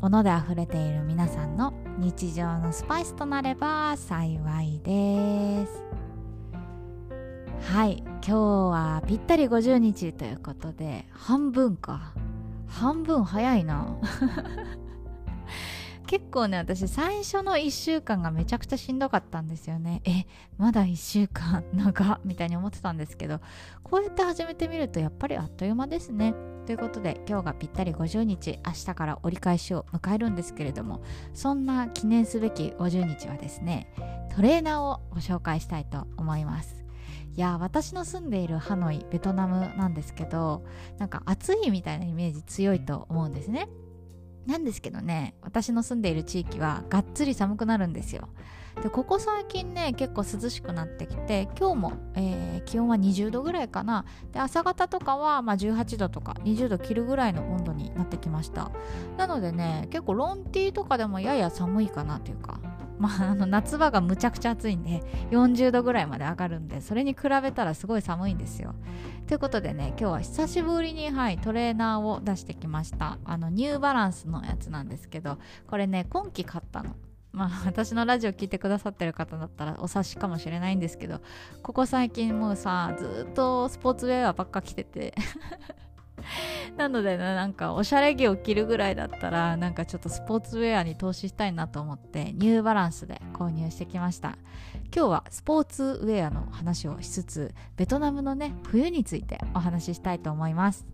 物で溢れている皆さんの日常のスパイスとなれば幸いです。はい今日はぴったり50日ということで半分か。半分早いな。結構ね私最初の1週間がめちゃくちゃしんどかったんですよね。えまだ1週間長みたいに思ってたんですけどこうやって始めてみるとやっぱりあっという間ですね。ということで今日がぴったり50日明日から折り返しを迎えるんですけれどもそんな記念すべき50日はですねトレーナーをご紹介したいと思います。いや私の住んでいるハノイベトナムなんですけどなんか暑いみたいなイメージ強いと思うんですね。なんですけどね私の住んでいる地域はがっつり寒くなるんですよ。でここ最近ね結構涼しくなってきて今日も、えー、気温は20度ぐらいかな。で朝方とかは、まあ、18度とか20度切るぐらいの温度になってきました。なのでね結構ロンティーとかでもやや寒いかなというかまあ、あの夏場がむちゃくちゃ暑いんで40度ぐらいまで上がるんでそれに比べたらすごい寒いんですよ。ということでね今日は久しぶりに、はい、トレーナーを出してきましたあのニューバランスのやつなんですけどこれね今季買ったの。まあ私のラジオ聞いてくださってる方だったらお察しかもしれないんですけどここ最近もうさずっとスポーツウェアばっか着てて なのでね、なんかおしゃれ着を着るぐらいだったら、なんかちょっとスポーツウェアに投資したいなと思って、ニューバランスで購入してきました。今日はスポーツウェアの話をしつつ、ベトナムのね、冬についてお話ししたいと思います。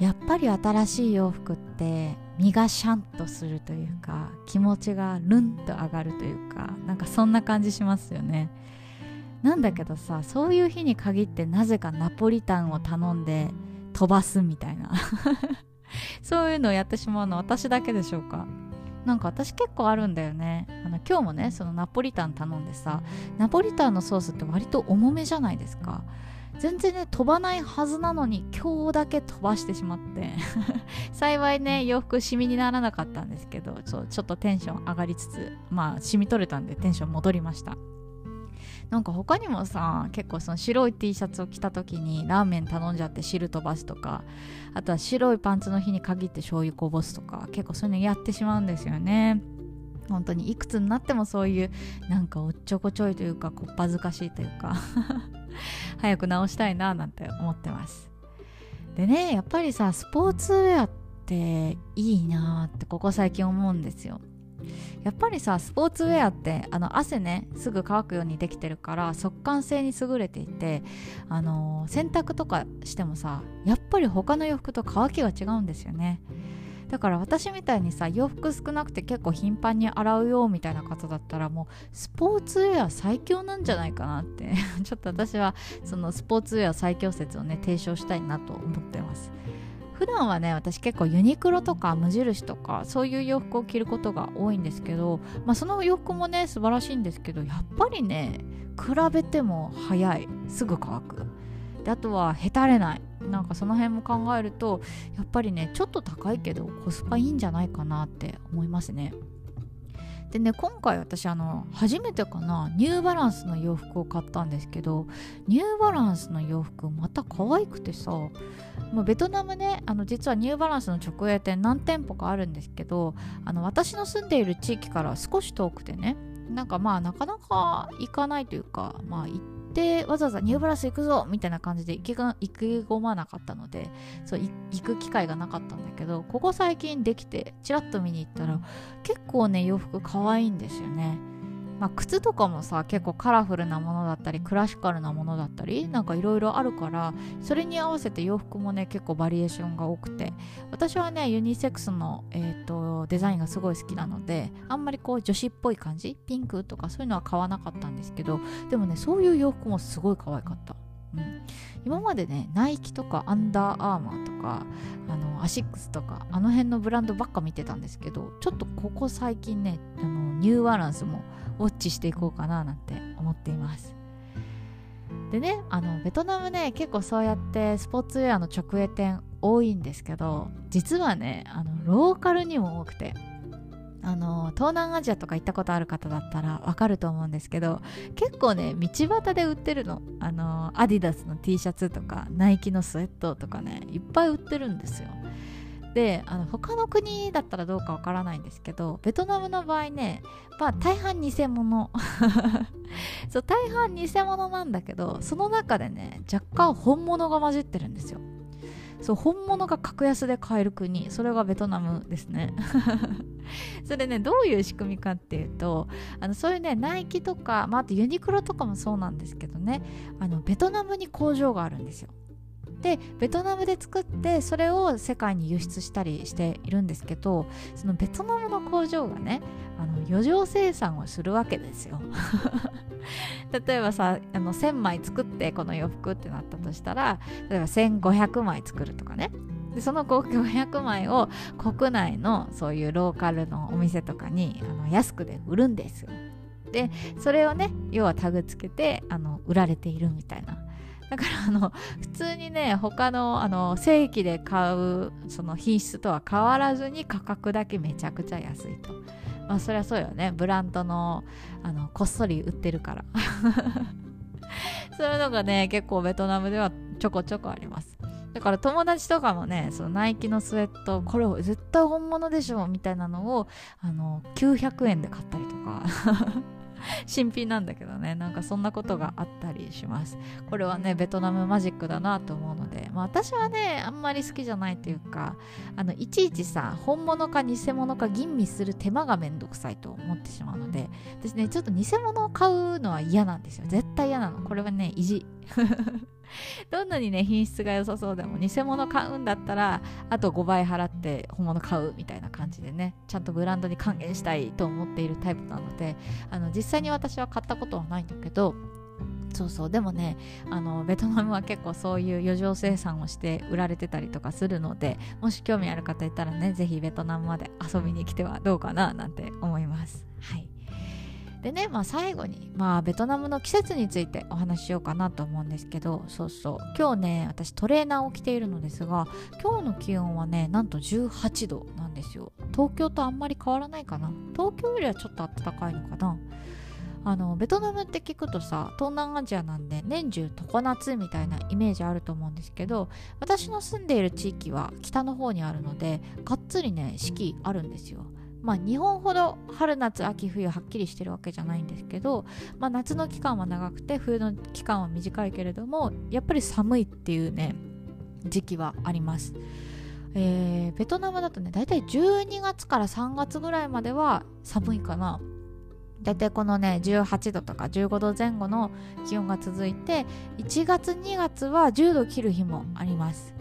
やっぱり新しい洋服って身がシャンとするというか気持ちがルンと上がるというかなんかそんな感じしますよね。なんだけどさそういう日に限ってなぜかナポリタンを頼んで飛ばすみたいな。そういうのをやってしまうの私だけでしょうか。なんか私結構あるんだよね。あの今日もねそのナポリタン頼んでさナポリタンのソースって割と重めじゃないですか。全然ね飛ばないはずなのに今日だけ飛ばしてしまって。幸いね洋服シミにならなかったんですけどちょちょっとテンション上がりつつまあシミ取れたんでテンション戻りました。なんか他にもさ結構その白い T シャツを着た時にラーメン頼んじゃって汁飛ばすとかあとは白いパンツの日に限って醤油こぼすとか結構そういうのやってしまうんですよね。本当にいくつになってもそういうなんかおっちょこちょいというかこっぱずかしいというか。早く直したいななんて思ってます。でねやっぱりさスポーツウェアっていいなってここ最近思うんですよ。やっぱりさスポーツウェアってあの汗ねすぐ乾くようにできてるから速乾性に優れていてあの洗濯とかしてもさやっぱり他の洋服と乾きが違うんですよね。だから私みたいにさ洋服少なくて結構頻繁に洗うよみたいな方だったらもうスポーツウェア最強なんじゃないかなって。ちょっと私はそのスポーツウェア最強説をね提唱したいなと思ってます。普段はね私結構ユニクロとか無印とかそういう洋服を着ることが多いんですけど、まあ、その洋服もね素晴らしいんですけどやっぱりね比べても早い。すぐ乾く。であとはへたれない。なんかその辺も考えるとやっぱりねちょっと高いけどコスパいいんじゃないかなって思いますね。でね今回私あの初めてかなニューバランスの洋服を買ったんですけどニューバランスの洋服また可愛くてさもうベトナムねあの実はニューバランスの直営店何店舗かあるんですけどあの私の住んでいる地域から少し遠くてねなんかまあなかなか行かないというかまあ行ってわざわざニューブラス行くぞみたいな感じで意気込まなかったのでそう行く機会がなかったんだけどここ最近できてちらっと見に行ったら結構ね洋服可愛いんですよね。まあ、靴とかもさ結構カラフルなものだったりクラシカルなものだったりなんかいろいろあるからそれに合わせて洋服もね結構バリエーションが多くて私はねユニセックスの、えーと、デザインがすごい好きなのであんまりこう女子っぽい感じピンクとかそういうのは買わなかったんですけどでもねそういう洋服もすごい可愛かった。うん、今までねナイキとかアンダーアーマーとかあのアシックスとかあの辺のブランドばっか見てたんですけどちょっとここ最近ねあのニューバランスもウォッチしていこうかななんて思っています。でねあのベトナムね結構そうやってスポーツウェアの直営店多いんですけど実はねあのローカルにも多くて。あの東南アジアとか行ったことある方だったらわかると思うんですけど結構ね道端で売ってるの。あのアディダスの T シャツとかナイキのスウェットとかねいっぱい売ってるんですよ。であの他の国だったらどうかわからないんですけどベトナムの場合ね、まあ、大半偽物。そう大半偽物なんだけどその中でね若干本物が混じってるんですよ。そう本物が格安で買える国。それがベトナムですね。それねどういう仕組みかっていうとあのそういうねナイキとか、まあ、あとユニクロとかもそうなんですけどね。あのベトナムに工場があるんですよ。でベトナムで作ってそれを世界に輸出したりしているんですけどそのベトナムの工場がねあの余剰生産をするわけですよ。例えばさあの1000枚作ってこの洋服ってなったとしたら例えば1500枚作るとかね。でその500枚を国内のそういうローカルのお店とかにあの安くで売るんですよ。でそれをね要はタグつけてあの売られているみたいな。だからあの普通にね他のあの正規で買うその品質とは変わらずに価格だけめちゃくちゃ安いと。まあそりゃそうよね。ブランドのあのこっそり売ってるから。そういうのがね結構ベトナムではちょこちょこあります。だから友達とかもねそのナイキのスウェットこれ絶対本物でしょみたいなのをあの900円で買ったりとか。新品なんだけどねなんかそんなことがあったりします。これはねベトナムマジックだなと思うので、まあ、私はねあんまり好きじゃないというかあのいちいちさ本物か偽物か吟味する手間がめんどくさいと思ってしまうので私ねちょっと偽物を買うのは嫌なんですよ。絶対嫌なの。これはね意地。どんなにね品質が良さそうでも偽物買うんだったらあと5倍払って本物買うみたいな感じでねちゃんとブランドに還元したいと思っているタイプなのであの実際に私は買ったことはないんだけどそうそうでもねあのベトナムは結構そういう余剰生産をして売られてたりとかするのでもし興味ある方いたらね是非ベトナムまで遊びに来てはどうかななんて思います。はい。でね、まあ、最後に、まあ、ベトナムの季節についてお話ししようかなと思うんですけどそうそう。今日ね私トレーナーを着ているのですが今日の気温はねなんと18度なんですよ。東京とあんまり変わらないかな。東京よりはちょっと暖かいのかな。あのベトナムって聞くとさ東南アジアなんで年中常夏みたいなイメージあると思うんですけど私の住んでいる地域は北の方にあるのでがっつりね四季あるんですよ。まあ、日本ほど春夏秋冬はっきりしてるわけじゃないんですけど、まあ、夏の期間は長くて冬の期間は短いけれどもやっぱり寒いっていうね時期はあります。えー、ベトナムだとね大体12月から3月ぐらいまでは寒いかな大体このね18度とか15度前後の気温が続いて1月2月は10度切る日もあります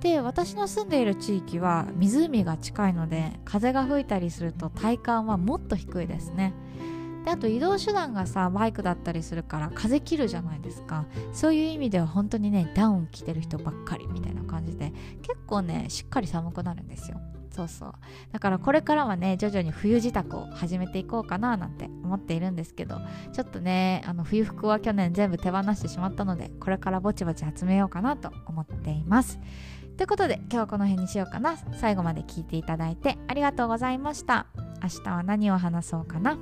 で私の住んでいる地域は湖が近いので風が吹いたりすると体感はもっと低いですね。であと移動手段がさバイクだったりするから風切るじゃないですか。そういう意味では本当にねダウン着てる人ばっかりみたいな感じで結構ねしっかり寒くなるんですよ。そうそう。だからこれからはね徐々に冬支度を始めていこうかななんて思っているんですけどちょっとねあの冬服は去年全部手放してしまったのでこれからぼちぼち集めようかなと思っています。ということで今日はこの辺にしようかな。最後まで聞いていただいてありがとうございました。明日は何を話そうかな。